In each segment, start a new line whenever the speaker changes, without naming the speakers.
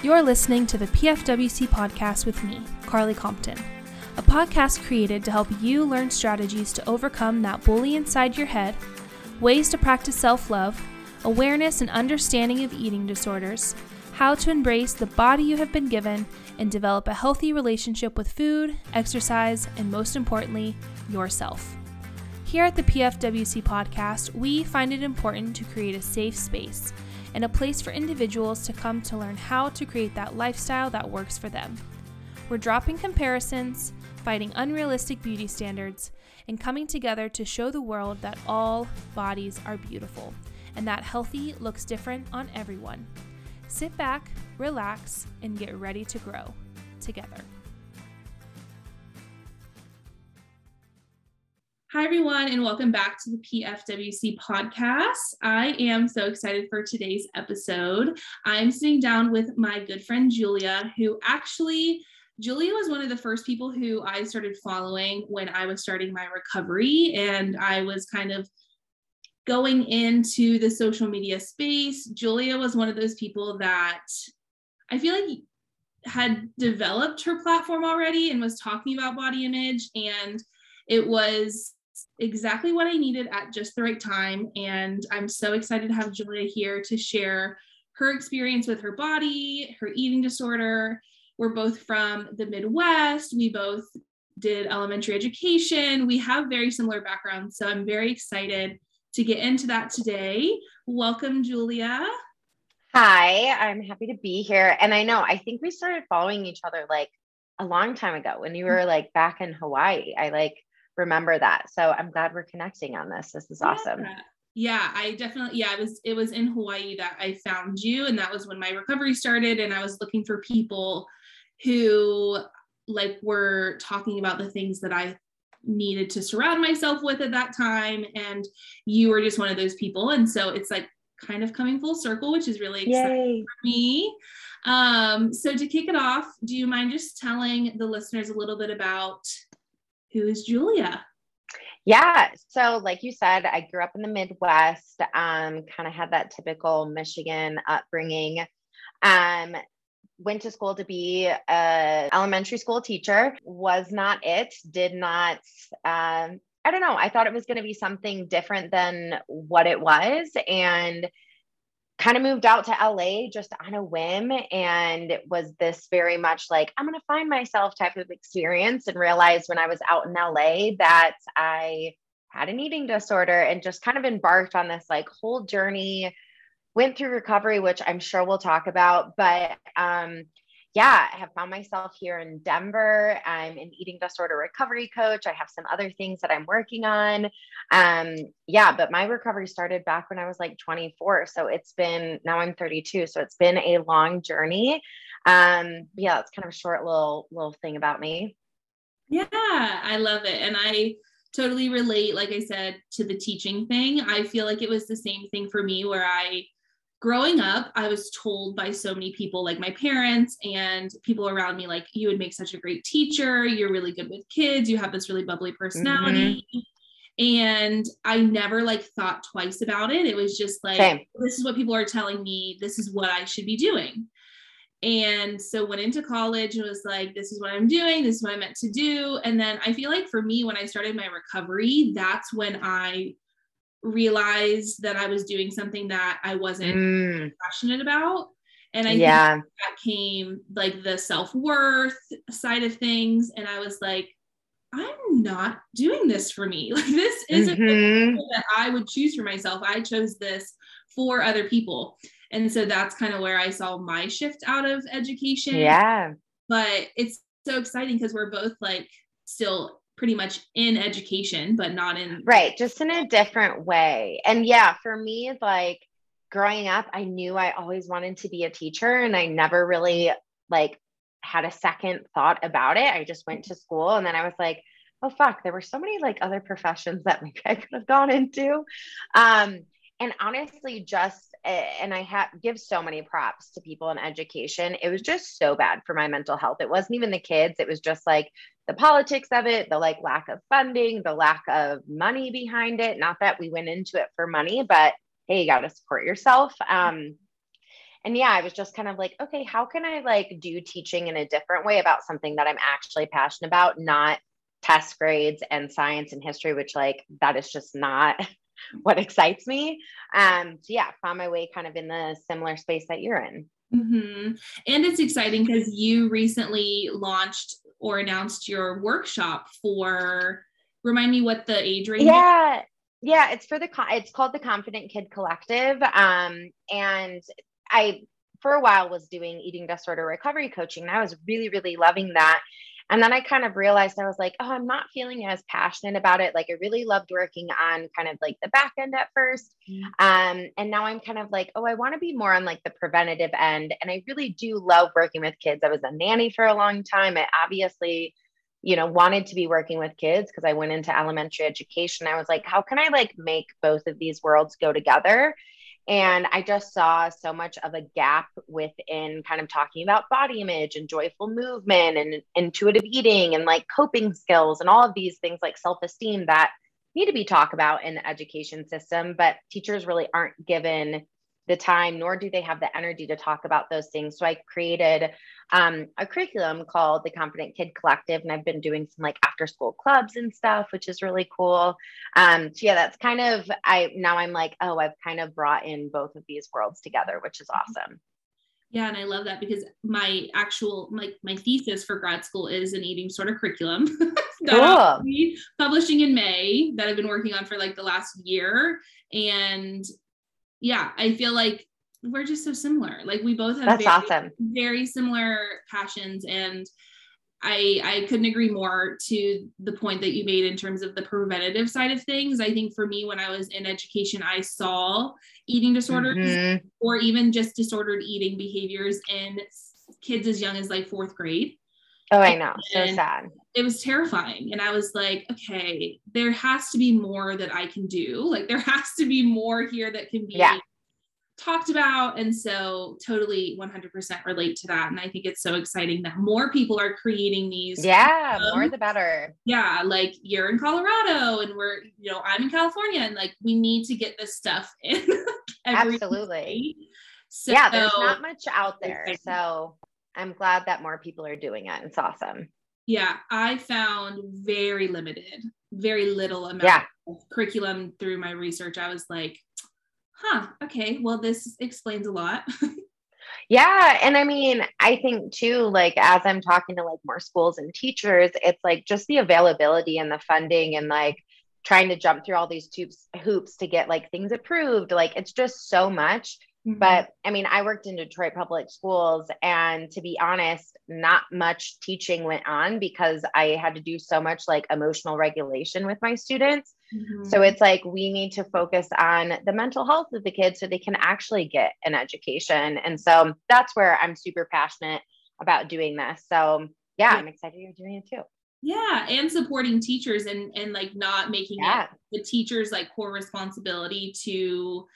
You're listening to the PFWC podcast with me, Carly Compton, a podcast created to help you learn strategies to overcome that bully inside your head, ways to practice self love, awareness and understanding of eating disorders, how to embrace the body you have been given, and develop a healthy relationship with food, exercise, and most importantly, yourself. Here at the PFWC podcast, we find it important to create a safe space and a place for individuals to come to learn how to create that lifestyle that works for them. We're dropping comparisons, fighting unrealistic beauty standards, and coming together to show the world that all bodies are beautiful and that healthy looks different on everyone. Sit back, relax, and get ready to grow together. Hi, everyone, and welcome back to the PFWC podcast. I am so excited for today's episode. I'm sitting down with my good friend Julia, who actually, Julia was one of the first people who I started following when I was starting my recovery, and I was kind of going into the social media space. Julia was one of those people that I feel like had developed her platform already and was talking about body image and it was exactly what I needed at just the right time. And I'm so excited to have Julia here to share her experience with her body, her eating disorder. We're both from the Midwest. We both did elementary education. We have very similar backgrounds. So I'm very excited to get into that today. Welcome, Julia.
Hi, I'm happy to be here. And I know, I think we started following each other like a long time ago when you were like back in Hawaii. I like remember that. So I'm glad we're connecting on this. This is awesome.
Yeah. Yeah, I definitely yeah, it was it was in Hawaii that I found you and that was when my recovery started and I was looking for people who like were talking about the things that I needed to surround myself with at that time and you were just one of those people and so it's like kind of coming full circle which is really exciting Yay. for me um so to kick it off do you mind just telling the listeners a little bit about who is Julia?
Yeah. So, like you said, I grew up in the Midwest, um, kind of had that typical Michigan upbringing. Um, went to school to be a elementary school teacher was not it did not um, i don't know i thought it was going to be something different than what it was and kind of moved out to LA just on a whim. And it was this very much like, I'm going to find myself type of experience and realized when I was out in LA that I had an eating disorder and just kind of embarked on this like whole journey, went through recovery, which I'm sure we'll talk about. But um, yeah, I have found myself here in Denver. I'm an eating disorder recovery coach. I have some other things that I'm working on. Um, yeah, but my recovery started back when I was like 24. So it's been now I'm 32. So it's been a long journey. Um, yeah, it's kind of a short little little thing about me.
Yeah, I love it. And I totally relate, like I said, to the teaching thing. I feel like it was the same thing for me where I growing up, I was told by so many people, like my parents and people around me, like, you would make such a great teacher. You're really good with kids. You have this really bubbly personality. Mm-hmm. And I never like thought twice about it. It was just like, Same. this is what people are telling me. This is what I should be doing. And so went into college and was like, this is what I'm doing. This is what I meant to do. And then I feel like for me, when I started my recovery, that's when I realized that I was doing something that I wasn't mm. passionate about. And I yeah. think that came like the self worth side of things. And I was like, I'm not doing this for me. Like, this isn't mm-hmm. that I would choose for myself. I chose this for other people. And so that's kind of where I saw my shift out of education.
Yeah.
But it's so exciting because we're both like still pretty much in education, but not in
right, just in a different way. And yeah, for me, like growing up, I knew I always wanted to be a teacher, and I never really like had a second thought about it. I just went to school, and then I was like, oh fuck, there were so many like other professions that maybe I could have gone into. Um, and honestly, just and I have give so many props to people in education. It was just so bad for my mental health. It wasn't even the kids. It was just like the politics of it, the like lack of funding, the lack of money behind it. Not that we went into it for money, but hey, you got to support yourself. Um, and yeah, I was just kind of like, okay, how can I like do teaching in a different way about something that I'm actually passionate about, not test grades and science and history, which like that is just not what excites me. Um, so yeah, found my way kind of in the similar space that you're in.
Mm-hmm. And it's exciting because you recently launched or announced your workshop for. Remind me what the age range.
Yeah, is? yeah, it's for the it's called the Confident Kid Collective, um, and I for a while was doing eating disorder recovery coaching, and I was really really loving that. And then I kind of realized I was like, oh, I'm not feeling as passionate about it. Like I really loved working on kind of like the back end at 1st mm-hmm. Um, and now I'm kind of like, oh, I want to be more on like the preventative end. And I really do love working with kids. I was a nanny for a long time. I obviously, you know, wanted to be working with kids because I went into elementary education. I was like, how can I like make both of these worlds go together? And I just saw so much of a gap within kind of talking about body image and joyful movement and intuitive eating and like coping skills and all of these things like self esteem that need to be talked about in the education system. But teachers really aren't given the time, nor do they have the energy to talk about those things. So I created um, a curriculum called the Confident Kid Collective, and I've been doing some like after school clubs and stuff, which is really cool. Um, so yeah, that's kind of I now I'm like, oh, I've kind of brought in both of these worlds together, which is awesome.
Yeah, and I love that because my actual like my, my thesis for grad school is an eating sort of curriculum that cool. publishing in May that I've been working on for like the last year. And yeah, I feel like we're just so similar. Like we both have
That's
very,
awesome.
very similar passions and I I couldn't agree more to the point that you made in terms of the preventative side of things. I think for me when I was in education I saw eating disorders mm-hmm. or even just disordered eating behaviors in kids as young as like 4th grade.
Oh, I know. So and sad.
It was terrifying. And I was like, okay, there has to be more that I can do. Like there has to be more here that can be yeah talked about. And so totally 100% relate to that. And I think it's so exciting that more people are creating these.
Yeah, um, more the better.
Yeah, like you're in Colorado and we're, you know, I'm in California and like we need to get this stuff in.
Absolutely. So, yeah, there's not much out there. So I'm glad that more people are doing it. It's awesome.
Yeah, I found very limited, very little amount yeah. of curriculum through my research. I was like, huh, okay, well, this explains a lot.
yeah. And I mean, I think too, like as I'm talking to like more schools and teachers, it's like just the availability and the funding and like trying to jump through all these tubes hoops to get like things approved. Like it's just so much. Mm-hmm. But I mean, I worked in Detroit public schools, and to be honest, not much teaching went on because I had to do so much like emotional regulation with my students. Mm-hmm. So it's like we need to focus on the mental health of the kids so they can actually get an education. And so that's where I'm super passionate about doing this. So yeah, I'm excited you're doing it too.
Yeah, and supporting teachers and and like not making yeah. it the teachers like core responsibility to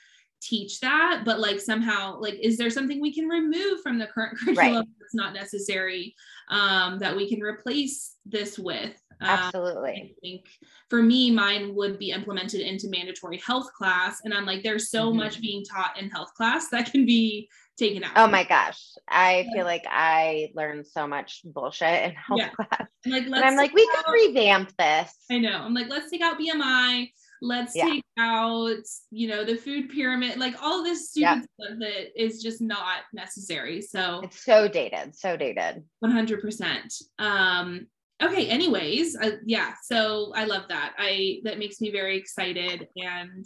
teach that but like somehow like is there something we can remove from the current curriculum right. that's not necessary um, that we can replace this with
um, absolutely
i think for me mine would be implemented into mandatory health class and i'm like there's so mm-hmm. much being taught in health class that can be taken out
oh my gosh i yeah. feel like i learned so much bullshit in health yeah. class like, and i'm like we could revamp this
i know i'm like let's take out bmi let's yeah. take out you know the food pyramid like all this stupid stuff that is just not necessary so.
It's so dated so dated.
100% um okay anyways uh, yeah so i love that. I that makes me very excited and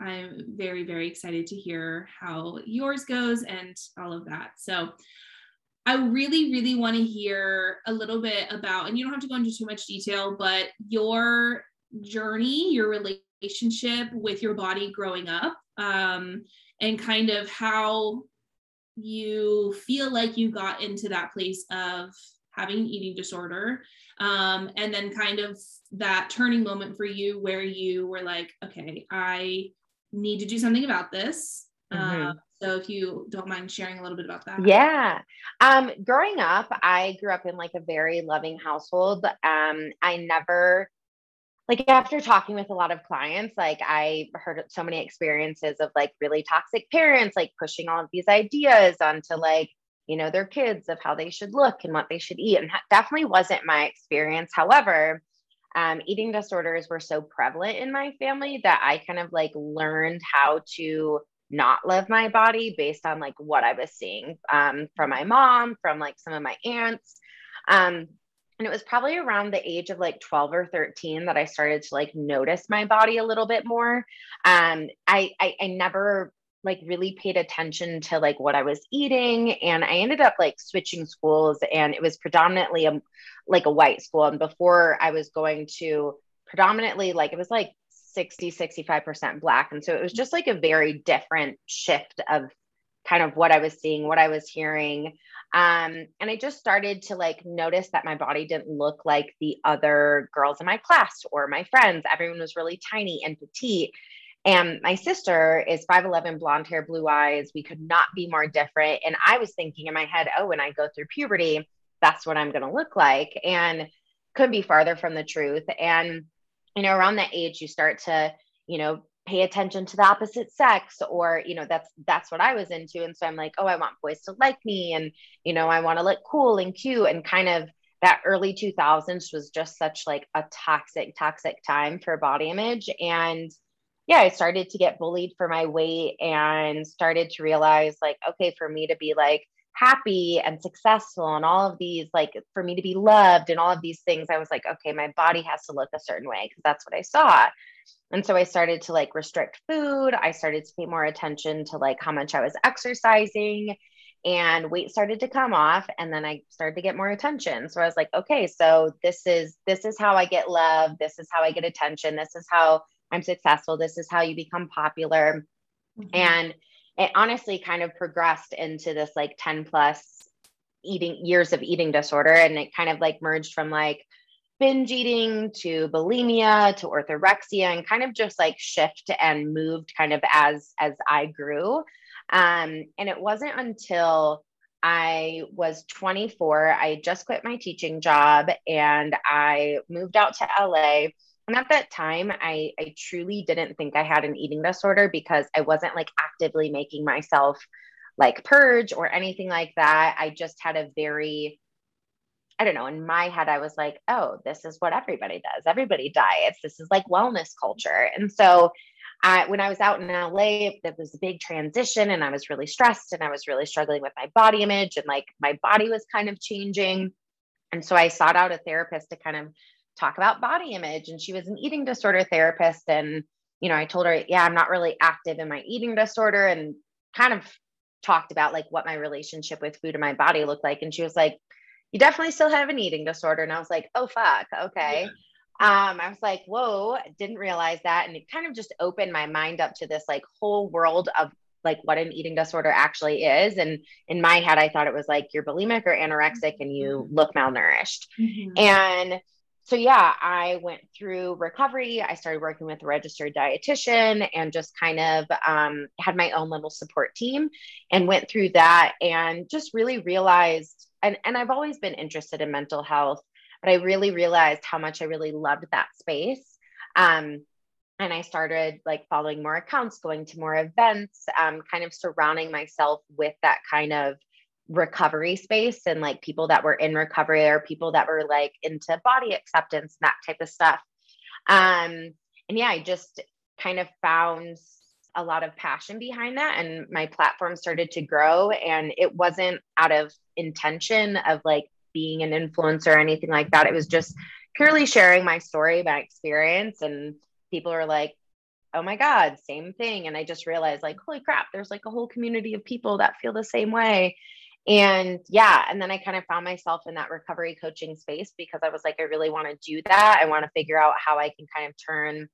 i'm very very excited to hear how yours goes and all of that. So I really, really want to hear a little bit about, and you don't have to go into too much detail, but your journey, your relationship with your body growing up, um, and kind of how you feel like you got into that place of having an eating disorder. Um, and then kind of that turning moment for you where you were like, okay, I need to do something about this. Mm-hmm. Uh, so if you don't mind sharing a little bit about that.
Yeah. Um, growing up, I grew up in like a very loving household. Um, I never like after talking with a lot of clients, like I heard so many experiences of like really toxic parents, like pushing all of these ideas onto like, you know, their kids of how they should look and what they should eat. And that definitely wasn't my experience. However, um, eating disorders were so prevalent in my family that I kind of like learned how to not love my body based on like what I was seeing um, from my mom, from like some of my aunts. Um, and it was probably around the age of like 12 or 13 that I started to like notice my body a little bit more. Um, I, I, I never like really paid attention to like what I was eating and I ended up like switching schools and it was predominantly a like a white school and before I was going to predominantly like it was like 60 65% black and so it was just like a very different shift of kind of what I was seeing what I was hearing um, and I just started to like notice that my body didn't look like the other girls in my class or my friends. Everyone was really tiny and petite. And my sister is 5'11, blonde hair, blue eyes. We could not be more different. And I was thinking in my head, oh, when I go through puberty, that's what I'm going to look like. And couldn't be farther from the truth. And, you know, around that age, you start to, you know, pay attention to the opposite sex or you know that's that's what i was into. And so i'm like oh i want boys to like me and you know i want to look cool and cute. And kind of that early 2000s was just such like a toxic toxic time for body image. And yeah i started to get bullied for my weight and started to realize like okay for me to be like happy and successful and all of these like for me to be loved and all of these things i was like okay my body has to look a certain way because that's what i saw and so I started to like restrict food. I started to pay more attention to like how much I was exercising and weight started to come off and then I started to get more attention. So I was like, okay, so this is this is how I get love, this is how I get attention, this is how I'm successful, this is how you become popular. Mm-hmm. And it honestly kind of progressed into this like 10 plus eating years of eating disorder and it kind of like merged from like binge eating to bulimia to orthorexia and kind of just like shift and moved kind of as as I grew. Um, and it wasn't until I was 24, I just quit my teaching job and I moved out to LA. And at that time, I, I truly didn't think I had an eating disorder because I wasn't like actively making myself like purge or anything like that. I just had a very I don't know, in my head, I was like, oh, this is what everybody does. Everybody diets. This is like wellness culture. And so I, when I was out in LA, it was a big transition and I was really stressed and I was really struggling with my body image and like my body was kind of changing. And so I sought out a therapist to kind of talk about body image. And she was an eating disorder therapist. And, you know, I told her, yeah, I'm not really active in my eating disorder and kind of talked about like what my relationship with food and my body looked like. And she was like, you definitely still have an eating disorder. And I was like, oh, fuck. Okay. Yeah. Um, I was like, whoa, didn't realize that. And it kind of just opened my mind up to this like whole world of like what an eating disorder actually is. And in my head, I thought it was like you're bulimic or anorexic and you mm-hmm. look malnourished. Mm-hmm. And so yeah, I went through recovery. I started working with a registered dietitian and just kind of um, had my own little support team and went through that and just really realized and, and I've always been interested in mental health, but I really realized how much I really loved that space. Um, and I started like following more accounts, going to more events, um, kind of surrounding myself with that kind of recovery space and like people that were in recovery or people that were like into body acceptance and that type of stuff. Um, and yeah, I just kind of found a lot of passion behind that and my platform started to grow and it wasn't out of intention of like being an influencer or anything like that. It was just purely sharing my story my experience and people are like oh my god same thing. And i just realized like holy crap there's like a whole community of people that feel the same way. And yeah and then i kind of found myself in that recovery coaching space because i was like i really want to do that. I want to figure out how i can kind of turn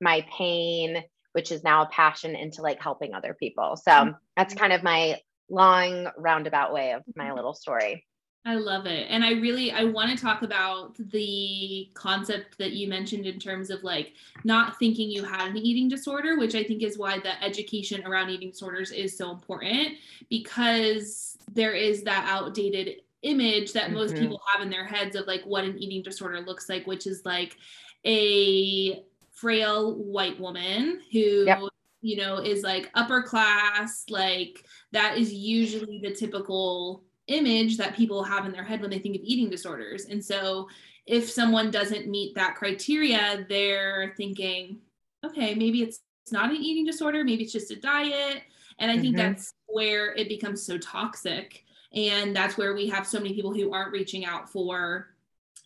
my pain which is now a passion into like helping other people. So mm-hmm. that's kind of my long roundabout way of my mm-hmm. little story.
I love it. And I really I want to talk about the concept that you mentioned in terms of like not thinking you had an eating disorder, which I think is why the education around eating disorders is so important because there is that outdated image that mm-hmm. most people have in their heads of like what an eating disorder looks like, which is like a frail white woman who yep. you know is like upper class like that is usually the typical image that people have in their head when they think of eating disorders and so if someone doesn't meet that criteria they're thinking okay maybe it's not an eating disorder maybe it's just a diet and i think mm-hmm. that's where it becomes so toxic and that's where we have so many people who aren't reaching out for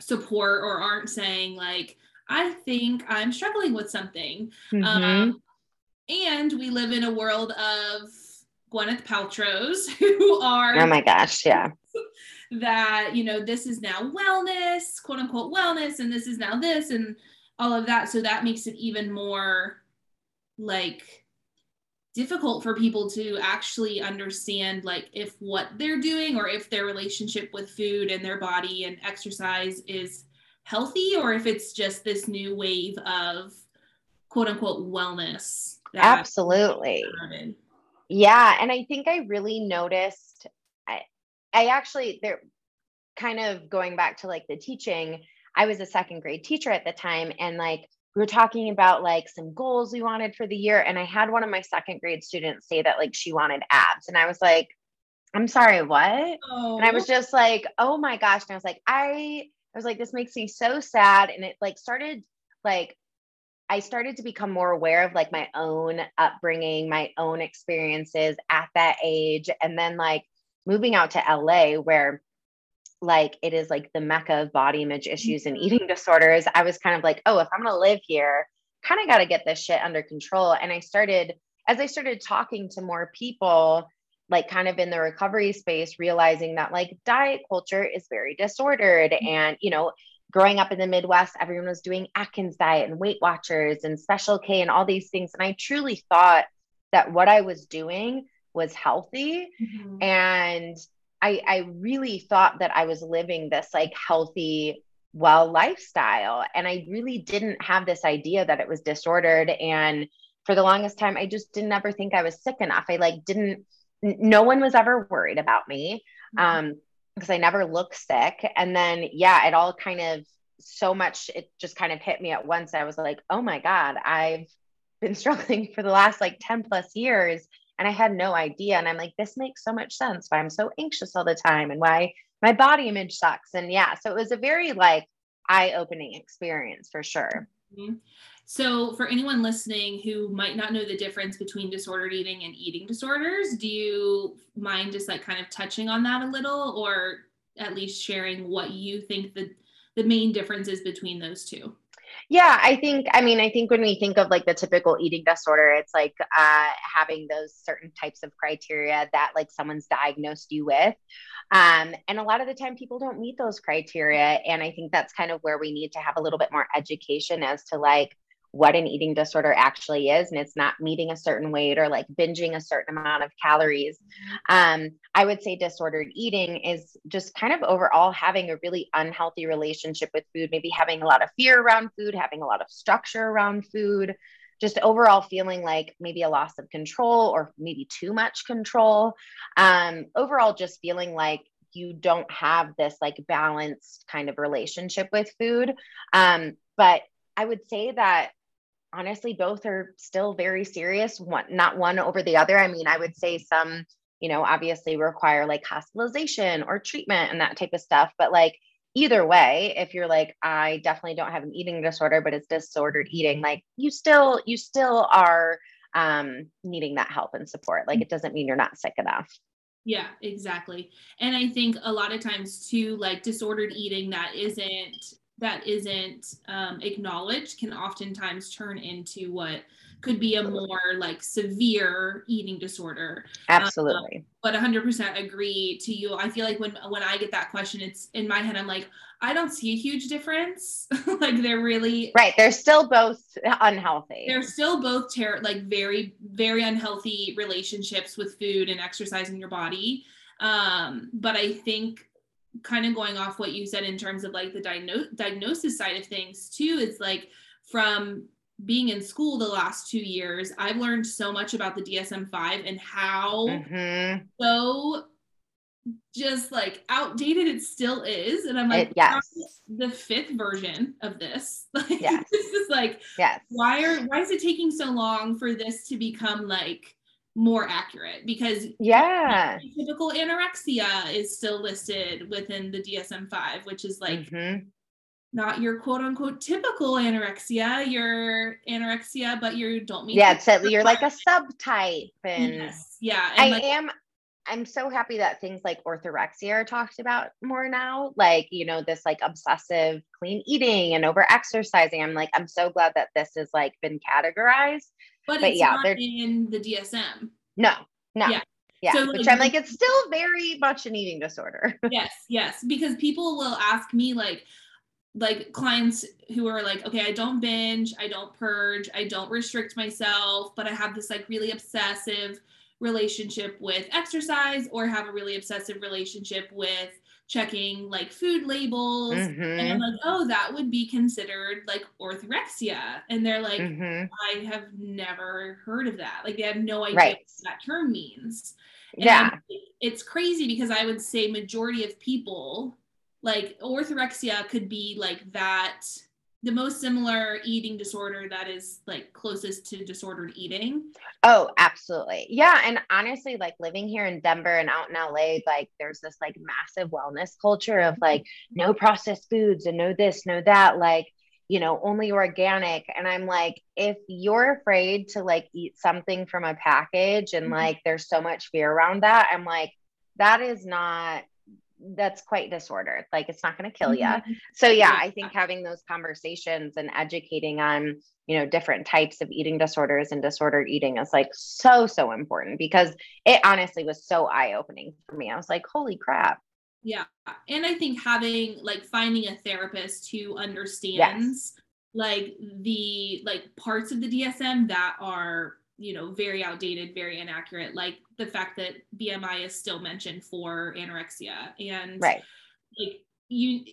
support or aren't saying like i think i'm struggling with something. Mm-hmm. um, and we live in a world of gwyneth paltrow's who are
oh my gosh yeah.
that you know this is now wellness quote unquote wellness and this is now this and all of that. So that makes it even more like difficult for people to actually understand like if what they're doing or if their relationship with food and their body and exercise is healthy or if it's just this new wave of quote unquote wellness
absolutely yeah and i think i really noticed i i actually they're kind of going back to like the teaching i was a second grade teacher at the time and like we were talking about like some goals we wanted for the year and i had one of my second grade students say that like she wanted abs and i was like i'm sorry what oh. and i oh. was oh. just like oh my gosh and i was like i i was like this makes me so sad and it like started like i started to become more aware of like my own upbringing my own experiences at that age and then like moving out to la where like it is like the mecca of body image issues and mm-hmm. eating disorders, I was kind of like, oh, if I'm going to live here, kind of got to get this shit under control. And I started, as I started talking to more people, like kind of in the recovery space, realizing that like diet culture is very disordered. Mm-hmm. And, you know, growing up in the Midwest, everyone was doing Atkins diet and Weight Watchers and Special K and all these things. And I truly thought that what I was doing was healthy. Mm-hmm. And I, I really thought that I was living this like healthy, well lifestyle. And I really didn't have this idea that it was disordered. And for the longest time, I just didn't ever think I was sick enough. I like didn't, no one was ever worried about me mm-hmm. um, because I never looked sick. And then, yeah, it all kind of so much, it just kind of hit me at once. I was like, oh my God, I've been struggling for the last like 10 plus years and I had no idea. And I'm like, this makes so much sense why I'm so anxious all the time and why my body image sucks. And yeah, so it was a very like eye opening experience for sure.
So, for anyone listening who might not know the difference between disordered eating and eating disorders, do you mind just like kind of touching on that a little or at least sharing what you think the, the main difference is between those two?
Yeah, I think, I mean, I think when we think of like the typical eating disorder, it's like uh, having those certain types of criteria that like someone's diagnosed you with. Um, and a lot of the time, people don't meet those criteria. And I think that's kind of where we need to have a little bit more education as to like, what an eating disorder actually is and it's not meeting a certain weight or like binging a certain amount of calories. Um, i would say disordered eating is just kind of overall having a really unhealthy relationship with food maybe having a lot of fear around food having a lot of structure around food just overall feeling like maybe a loss of control or maybe too much control. Um, overall just feeling like you don't have this like balanced kind of relationship with food. Um, but I would say that honestly both are still very serious one not one over the other. I mean i would say some you know obviously require like hospitalization or treatment and that type of stuff but like either way if you're like i definitely don't have an eating disorder but it's disordered eating like you still you still are um, needing that help and support. Like it doesn't mean you're not sick enough.
Yeah, exactly. And I think a lot of times too, like disordered eating that isn't that isn't um, acknowledged can oftentimes turn into what could be a more like severe eating disorder.
Absolutely. Um,
but 100% agree to you. I feel like when when I get that question, it's in my head. I'm like, I don't see a huge difference. like they're really
right. They're still both unhealthy.
They're still both ter- like very very unhealthy relationships with food and exercising your body. Um, but I think kind of going off what you said in terms of like the diagno- diagnosis side of things too is like from being in school the last two years i've learned so much about the dsm-5 and how mm-hmm. so just like outdated it still is and i'm like
It- yes.
the fifth version of this like
Yes.
this is like
Yes.
why are why is it taking so long for this to become like more accurate because
Yeah.
typical anorexia is still listed within the DSM-5 which is like
Mhm.
not your quote unquote typical anorexia your anorexia but you don't meet
Yeah. It's you're like a subtype and
yes yeah
I
like,
am I'm so happy that things like orthorexia are talked about more now. Like, you know, this like obsessive clean eating and over exercising. I'm like, I'm so glad that this has like been categorized.
But,
but
it's
yeah,
not
they're-
in the DSM
No, no.
Yeah.
Yeah.
So,
Which
like,
I'm like, it's still very much an eating disorder.
yes yes because people will ask me like like clients who are like okay i don't binge i don't purge i don't restrict myself but i have this like really obsessive relationship with exercise or have a really obsessive relationship with checking like food labels and
Mhm,
i'm like oh that would be considered like orthorexia and they're like
mhm.
i have never heard of that like they have no idea
Right.
what that term means and
Yeah.
it's crazy because I would say majority of people like orthorexia could be like that the most similar eating disorder that is like closest to disordered eating.
Oh, absolutely. Yeah. And honestly, like living here in Denver and out in LA, like there's this like massive wellness culture of like no processed foods and no this, no that, like, you know, only organic. And I'm like, if you're afraid to like eat something from a package and
Mhm.
like there's so much fear around that, I'm like, that is not, that's quite disordered. Like it's not going to kill you.
Mhm.
So yeah,
Yeah.
I think having those conversations and educating on, you know, different types of eating disorders and disordered eating is like so so important because it honestly was so eye-opening for me. I was like, "Holy crap."
Yeah. And I think having like finding a therapist who understands like the like parts of the DSM that are, you know, very outdated, very inaccurate, like the fact that BMI is still mentioned for anorexia and
Right.
like you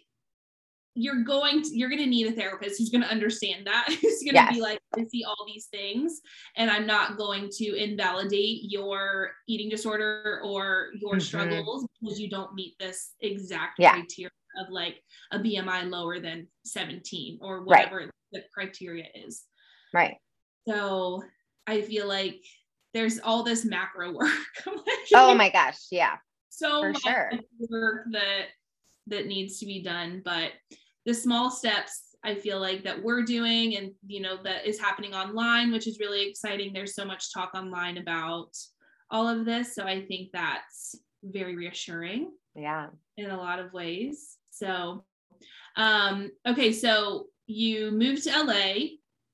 you're going to you're going to need a therapist who's going to understand that who's going to be like i see all these things and i'm not going to invalidate your eating disorder or your
Mhm.
struggles because you don't meet this exact
Yeah.
criteria of like a bmi lower than 17 or
Right.
whatever the criteria is
Right.
so i feel like there's all this macro work
Oh my gosh, yeah.
so much
sure.
work that that needs to be done but the small steps i feel like that we're doing and you know that is happening online which is really exciting there's so much talk online about all of this so i think that's very reassuring
Yeah.
in a lot of ways so um okay so you moved to la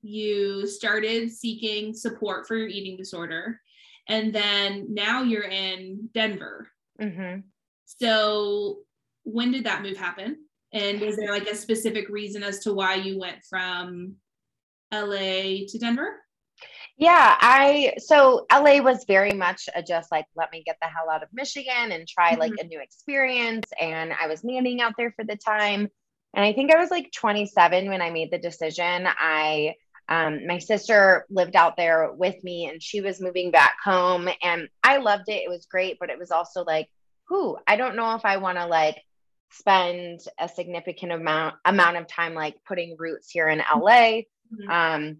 you started seeking support for your eating disorder and then now you're in denver
Mhm.
so when did that move happen? And is there like a specific reason as to why you went from LA to Denver?
Yeah, I so LA was very much a just like let me get the hell out of Michigan and try like a new experience. And I was nannying out there for the time. And I think I was like 27 when I made the decision. I um, my sister lived out there with me and she was moving back home and I loved it. It was great, but it was also like, who I don't know if I want to like spend a significant amount amount of time like putting roots here in LA.
Mhm.
Um,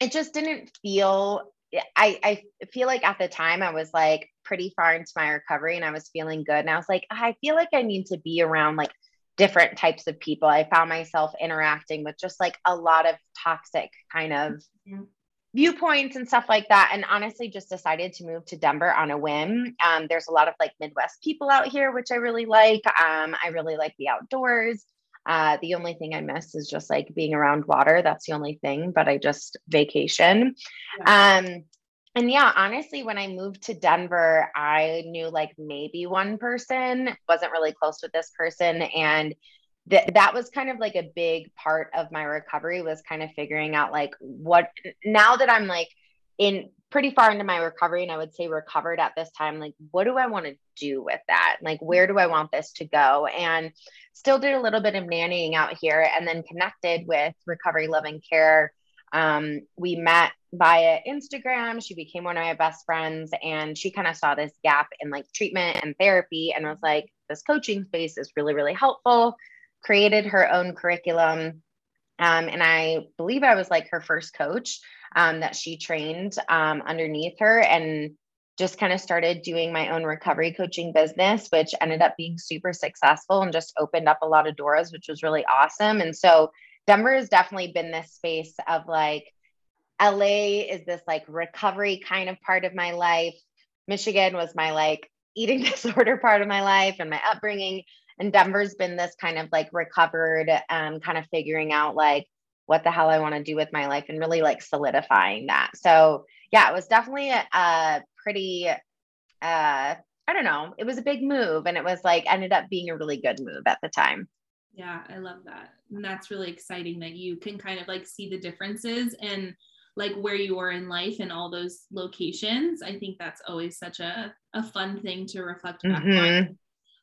it just didn't feel I, I feel like at the time I was like pretty far into my recovery and I was feeling good. And I was like, I feel like I need to be around like different types of people. I found myself interacting with just like a lot of toxic kind of
Mhm.
viewpoints and stuff like that. And honestly, just decided to move to Denver on a whim. Um, there's a lot of like Midwest people out here, which I really like. Um, I really like the outdoors. Uh, the only thing I miss is just like being around water. That's the only thing, but I just vacation. Um, and yeah, honestly, when I moved to Denver, I knew like maybe one person, wasn't really close with this person. And th- that was kind of like a big part of my recovery was kind of figuring out like what now that I'm like in pretty far into my recovery and I would say recovered at this time, like what do I want to do with that? Like where do I want this to go? And still did a little bit of nannying out here and then connected with Recovery Love and Care Um, we met via Instagram. She became one of my best friends and she kind of saw this gap in like treatment and therapy and was like, this coaching space is really, really helpful. Created her own curriculum. Um, and I believe I was like her first coach um, that she trained um, underneath her and just kind of started doing my own recovery coaching business, which ended up being super successful and just opened up a lot of doors, which was really awesome. And so Denver has definitely been this space of like, LA is this like recovery kind of part of my life. Michigan was my like eating disorder part of my life and my upbringing. And Denver's been this kind of like recovered, um, kind of figuring out like what the hell I want to do with my life and really like solidifying that. So yeah, it was definitely a, a pretty, uh, I don't know, it was a big move and it was like ended up being a really good move at the time.
Yeah, I love that. And that's really exciting that you can kind of like see the differences and like where you are in life and all those locations. I think that's always such a, a fun thing to reflect back mm-hmm. on.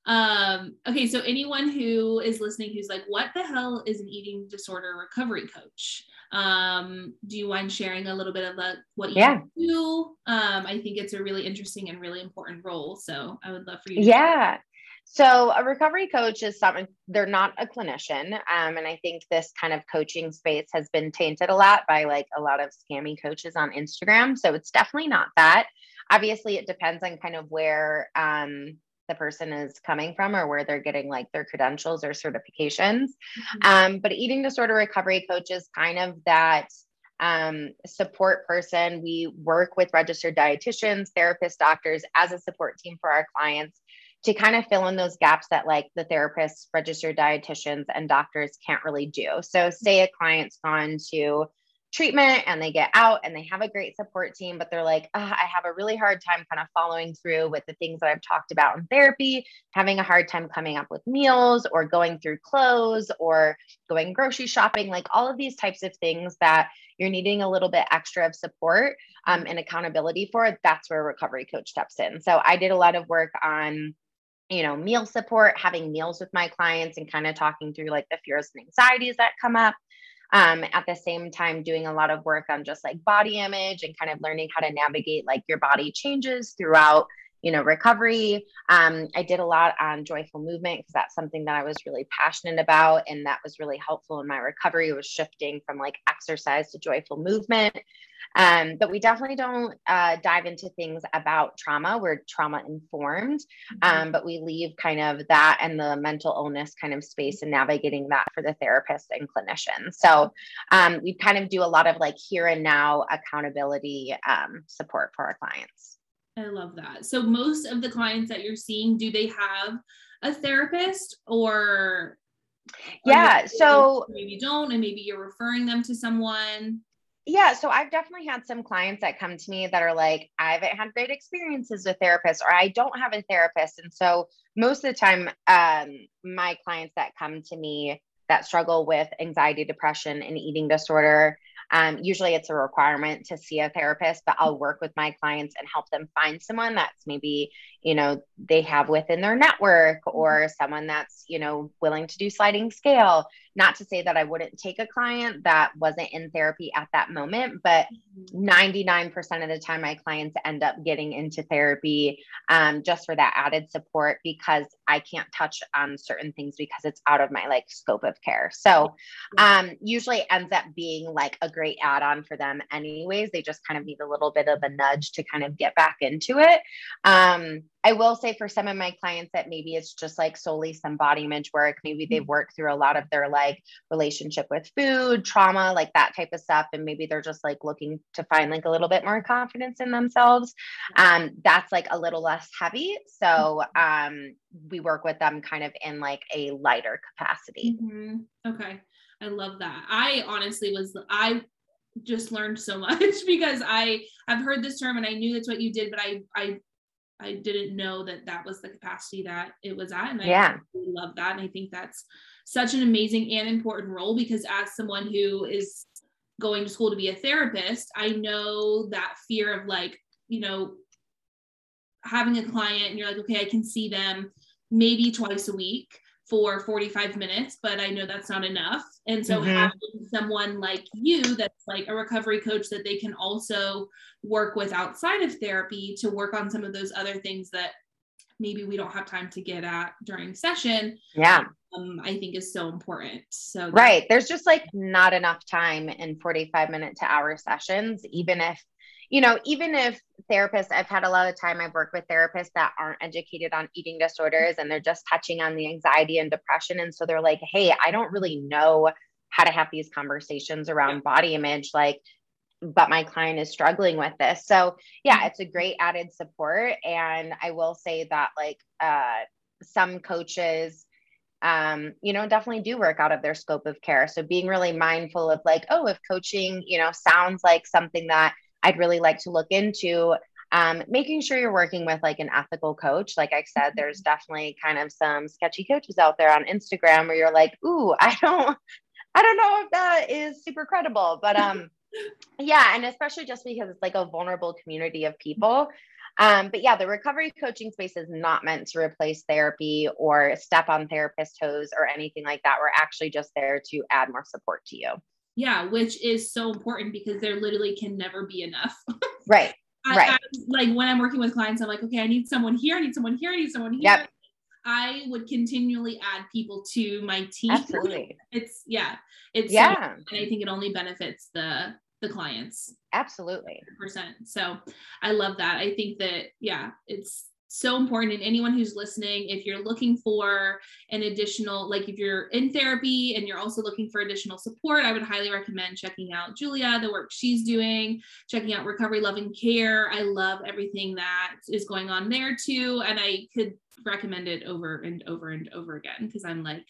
Um, okay, so anyone who is listening who's like, what the hell is an eating disorder recovery coach? Um, do you mind sharing a little bit of like what you yeah. do? Um, I think it's a really interesting and really important role. So I would love for you.
yeah. So, a recovery coach is something, they're not a clinician. Um, and I think this kind of coaching space has been tainted a lot by like a lot of scammy coaches on Instagram. So, it's definitely not that. Obviously, it depends on kind of where um, the person is coming from or where they're getting like their credentials or certifications. Mm-hmm. Um, but eating disorder recovery coach is kind of that um, support person. We work with registered dietitians, therapists, doctors as a support team for our clients to kind of fill in those gaps that like the therapists, registered dietitians, and doctors can't really do. So, say a client's gone to treatment and they get out and they have a great support team, but they're like, I have a really hard time kind of following through with the things that I've talked about in therapy, having a hard time coming up with meals or going through clothes or going grocery shopping, like all of these types of things that you're needing a little bit extra of support um, and accountability for. That's where recovery coach steps in. So I did a lot of work on you know, meal support, having meals with my clients and kind of talking through like the fears and anxieties that come up. Um, at the same time, doing a lot of work on just like body image and kind of learning how to navigate like your body changes throughout, you know, recovery. Um, I did a lot on joyful movement because that's something that I was really passionate about. And that was really helpful in my recovery, it was shifting from like exercise to joyful movement. Um, but we definitely don't uh, dive into things about trauma. We're trauma informed, mm-hmm. um, but we leave kind of that and the mental illness kind of space and navigating that for the therapist and clinician. So um, we kind of do a lot of like here and now accountability um, support for our clients.
I love that. So most of the clients that you're seeing, do they have a therapist or?
Yeah. So
maybe don't, and maybe you're referring them to someone
yeah so i've definitely had some clients that come to me that are like i haven't had great experiences with therapists or i don't have a therapist and so most of the time um, my clients that come to me that struggle with anxiety depression and eating disorder um, usually it's a requirement to see a therapist, but I'll work with my clients and help them find someone that's maybe, you know, they have within their network or mm-hmm. someone that's, you know, willing to do sliding scale. Not to say that I wouldn't take a client that wasn't in therapy at that moment, but 99% mm-hmm. of the time, my clients end up getting into therapy um, just for that added support because I can't touch on certain things because it's out of my like scope of care. So um, usually ends up being like a great add on for them, anyways. They just kind of need a little bit of a nudge to kind of get back into it. Um, I will say for some of my clients that maybe it's just like solely some body image work. Maybe they've mm-hmm. worked through a lot of their like relationship with food, trauma, like that type of stuff. And maybe they're just like looking to find like a little bit more confidence in themselves. Um, that's like a little less heavy. So mm-hmm. um, we work with them kind of in like a lighter capacity.
Mm-hmm. Okay. I love that. I honestly was, I just learned so much because I have heard this term and I knew that's what you did, but I, I I didn't know that that was the capacity that it was at. And I
yeah.
really love that. And I think that's such an amazing and important role because as someone who is going to school to be a therapist, I know that fear of like, you know, having a client and you're like, okay, I can see them maybe twice a week for 45 minutes, but I know that's not enough. And so
Mhm.
having someone like you that's like a recovery coach that they can also work with outside of therapy to work on some of those other things that maybe we don't have time to get at during session,
Yeah.
Um, I think is so important. So
Right. There's just like not enough time in 45 minute to hour sessions, even if, you know, even if therapists, I've had a lot of time, I've worked with therapists that aren't educated on eating disorders and they're just touching on the anxiety and depression. And so they're like, hey, I don't really know how to have these conversations around body image. Like, but my client is struggling with this. So, yeah, it's a great added support. And I will say that, like, uh, some coaches, um, you know, definitely do work out of their scope of care. So being really mindful of like, oh, if coaching, you know, sounds like something that I'd really like to look into, um, making sure you're working with like an ethical coach. Like I said, there's definitely kind of some sketchy coaches out there on Instagram where you're like, ooh, I don't, I don't know if that is super credible, but um, yeah, and especially just because it's like a vulnerable community of people. Um, but yeah, the recovery coaching space is not meant to replace therapy or step on therapist toes or anything like that. We're actually just there to add more support to you.
yeah, which is so important because there literally can never be enough.
Right.
I,
Right.
I, like when I'm working with clients, I'm like, okay, I need someone here, I need someone here, I need someone here.
Yep.
I would continually add people to my team.
Absolutely.
It's yeah, it's so-
Yeah,
and I think it only benefits the the clients
absolutely.
percent. So I love that. I think that yeah, it's so important. And anyone who's listening, if you're looking for an additional, like if you're in therapy and you're also looking for additional support, I would highly recommend checking out Julia, the work she's doing, checking out Recovery Love and Care. I love everything that is going on there too. And I could recommend it over and over and over again because I'm like,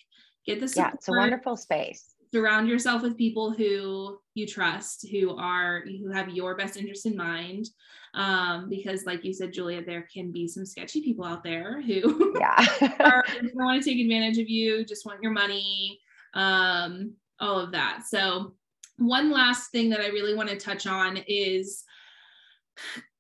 get this.
Yeah, it's a wonderful space.
Surround yourself with people who you trust who are who have your best interest in mind. Um, because like you said julia there can be some sketchy people out there who
Yeah.
are, want to take advantage of you just want your money um, all of that. So one last thing that i really want to touch on is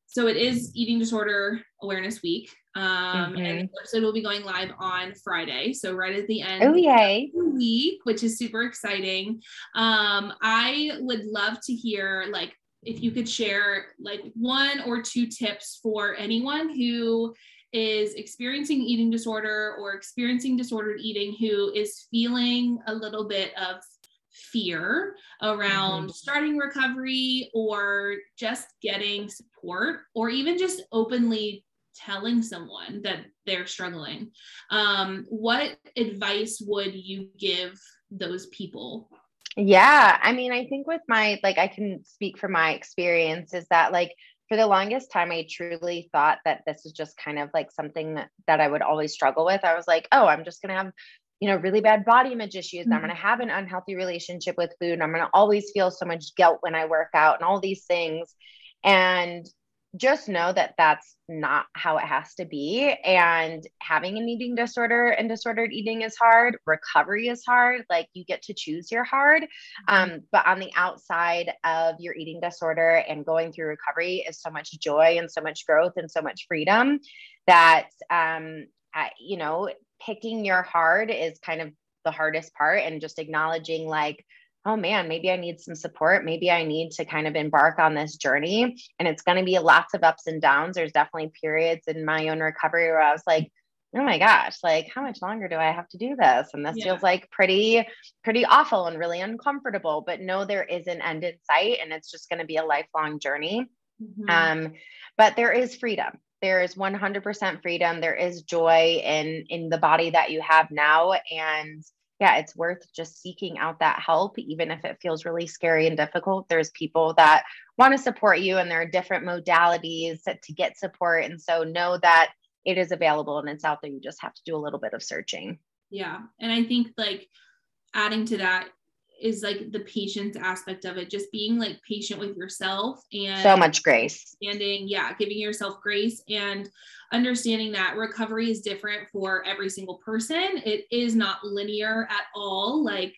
so it is eating disorder awareness week um, and
Mhm.
the episode will be going live on friday so right at the end
oh, yay.
week, which is super exciting. Um, I would love to hear like if you could share like one or two tips for anyone who is experiencing eating disorder or experiencing disordered eating who is feeling a little bit of fear around
Mhm.
starting recovery or just getting support or even just openly telling someone that they're struggling um, what advice would you give those people
Yeah, I mean, I think with my like I can speak from my experience is that like for the longest time I truly thought that this is just kind of like something that, that I would always struggle with. I was like, "Oh, I'm just going to have you know, really bad body image issues. I'm
Mhm.
going to have an unhealthy relationship with food. I'm going to always feel so much guilt when I work out and all these things." And just know that that's not how it has to be. And having an eating disorder and disordered eating is hard. Recovery is hard. Like you get to choose your hard. Um, but on the outside of your eating disorder and going through recovery is so much joy and so much growth and so much freedom that, um, I, you know, picking your hard is kind of the hardest part and just acknowledging like, oh man, maybe I need some support. Maybe I need to kind of embark on this journey. And it's going to be lots of ups and downs. There's definitely periods in my own recovery where I was like, oh my gosh, like how much longer do I have to do this? And this
Yeah.
feels like pretty, pretty awful and really uncomfortable. But no, there is an end in sight and it's just going to be a lifelong journey.
Mhm.
Um, but there is freedom. There is 100% freedom. There is joy in in the body that you have now, and yeah, it's worth just seeking out that help, even if it feels really scary and difficult. There's people that want to support you, and there are different modalities to get support. And so know that it is available and it's out there. You just have to do a little bit of searching.
yeah and i think like adding to that is like the patience aspect of it just being like patient with yourself and
So much grace.
standing yeah, giving yourself grace and understanding that recovery is different for every single person. It is not linear at all. Like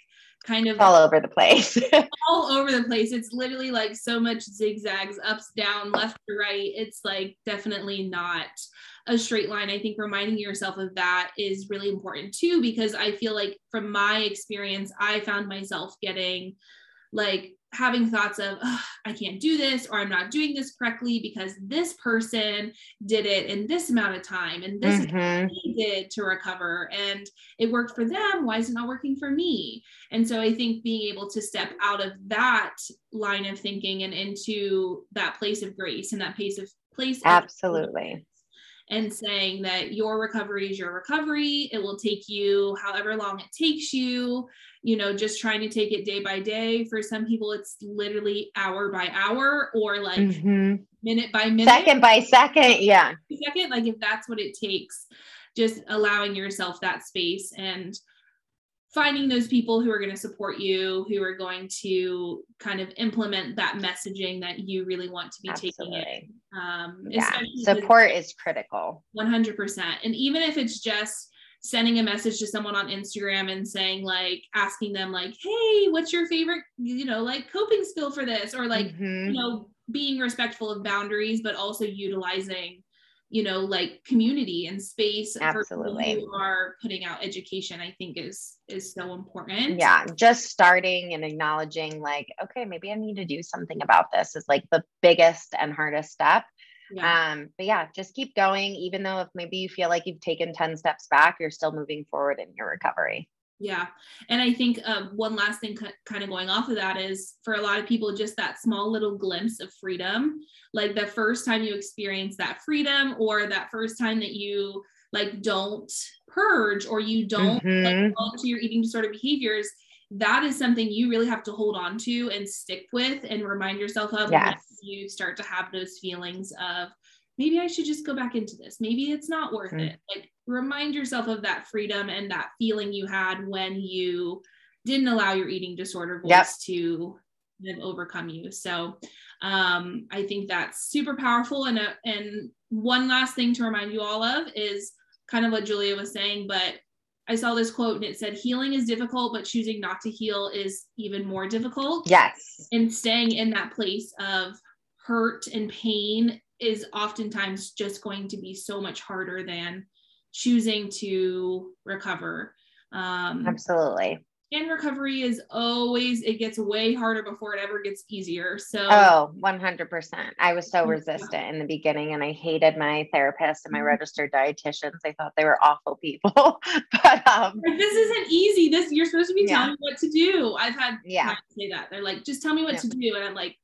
kind of
all over the place.
all over the place. It's literally like so much zigzags, ups, down, left to right. It's like definitely not a straight line. I think reminding yourself of that is really important too, because I feel like from my experience, I found myself getting like having thoughts of i can't do this or i'm not doing this correctly because this person did it in this amount of time and this mm-hmm. is what they did to recover and it worked for them. Why is it not working for me? And so i think being able to step out of that line of thinking and into that place of grace and that place of place
absolutely
and saying that your recovery is your recovery. It will take you however long it takes you, you know, just trying to take it day by day. For some people, it's literally hour by hour or like mm-hmm. minute by minute,
second by second. Yeah.
Second, like if that's what it takes, just allowing yourself that space and finding those people who are going to support you, who are going to kind of implement that messaging that you really want to be Absolutely. taking in. Um,
yeah. Support is critical.
100%. And even if it's just sending a message to someone on Instagram and saying, like, asking them, like, hey, what's your favorite, you know, like coping skill for this? Or like, mm-hmm. you know, being respectful of boundaries, but also utilizing you know like community and space
absolutely.
who are putting out education i think is is so important.
Yeah just starting and acknowledging like okay maybe i need to do something about this is like the biggest and hardest step. Yeah. um but yeah just keep going even though if maybe you feel like you've taken 10 steps back you're still moving forward in your recovery
yeah. And I think um, one last thing kind of going off of that is for a lot of people, just that small little glimpse of freedom, like the first time you experience that freedom or that first time that you like don't purge or you don't mm-hmm. like fall into your eating disorder behaviors, that is something you really have to hold on to and stick with and remind yourself of yes. when you start to have those feelings of maybe I should just go back into this. Maybe it's not worth mm-hmm. it. Like remind yourself of that freedom and that feeling you had when you didn't allow your eating disorder voice yep. to kind of overcome you. So um, I think that's super powerful. And, uh, and one last thing to remind you all of is kind of what Julia was saying, but I saw this quote and it said, healing is difficult, but choosing not to heal is even more difficult.
Yes.
And staying in that place of hurt and pain is oftentimes just going to be so much harder than choosing to recover. Um,
Absolutely.
And recovery is always, it gets way harder before it ever gets easier. So,
oh, 100%. I was so resistant in the beginning and I hated my therapist and my mm-hmm. registered dietitians. I thought they were awful people. but, um,
this isn't easy. This, you're supposed to be telling me what to do. I've had yeah. say that. They're like, just tell me what yeah. to do. And I'm like,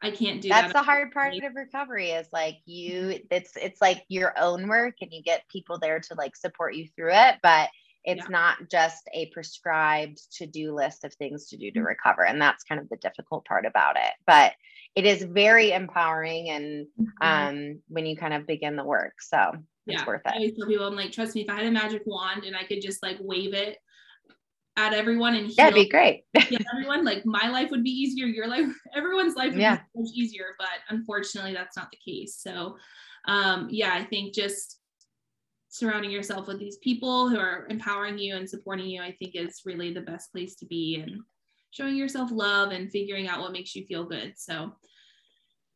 I can't do
that's that. the hard part of recovery is like you it's it's like your own work and you get people there to like support you through it but it's yeah. not just a prescribed to-do list of things to do to mm-hmm. recover and that's kind of the difficult part about it but it is very empowering and mm-hmm. um when you kind of begin the work so it's yeah. worth it
I tell people I'm like trust me if I had a magic wand and I could just like wave it at everyone and heal
That'd be great.
yeah, everyone. Like my life would be easier, your life, everyone's life would yeah. be much easier, but unfortunately that's not the case. So um, yeah, I think just surrounding yourself with these people who are empowering you and supporting you, I think is really the best place to be and showing yourself love and figuring out what makes you feel good. So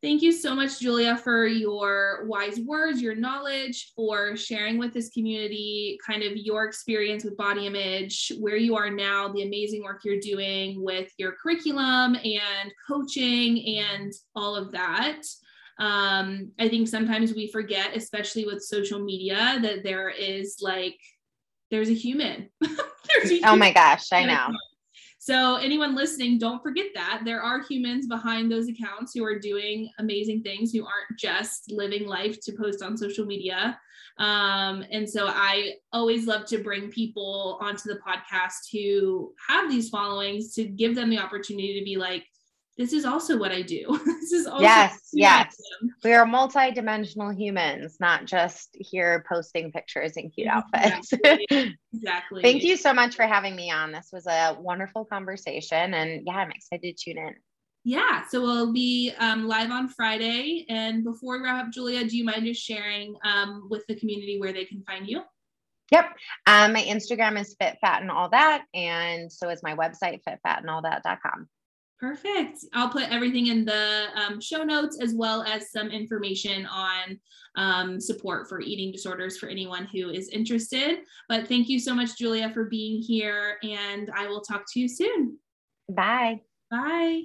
Thank you so much, Julia, for your wise words, your knowledge, for sharing with this community kind of your experience with body image, where you are now, the amazing work you're doing with your curriculum and coaching and all of that. Um, I think sometimes we forget, especially with social media, that there is like, there's a human.
there's a human. Oh my gosh, I know.
So, anyone listening, don't forget that there are humans behind those accounts who are doing amazing things, who aren't just living life to post on social media. Um, and so, I always love to bring people onto the podcast who have these followings to give them the opportunity to be like, this is also what I do. this is also
yes, yes. We are multi-dimensional humans, not just here posting pictures in cute outfits.
Exactly. exactly.
Thank you so much for having me on. This was a wonderful conversation, and yeah, I'm excited to tune in.
Yeah, so we'll be um, live on Friday. And before we wrap up, Julia, do you mind just sharing um, with the community where they can find you?
Yep. Um, my Instagram is fit, fat, and all that. And so is my website, fitfatandallthat.com.
Perfect. I'll put everything in the um, show notes as well as some information on um, support for eating disorders for anyone who is interested. But thank you so much, Julia, for being here. And I will talk to you soon.
Bye.
Bye.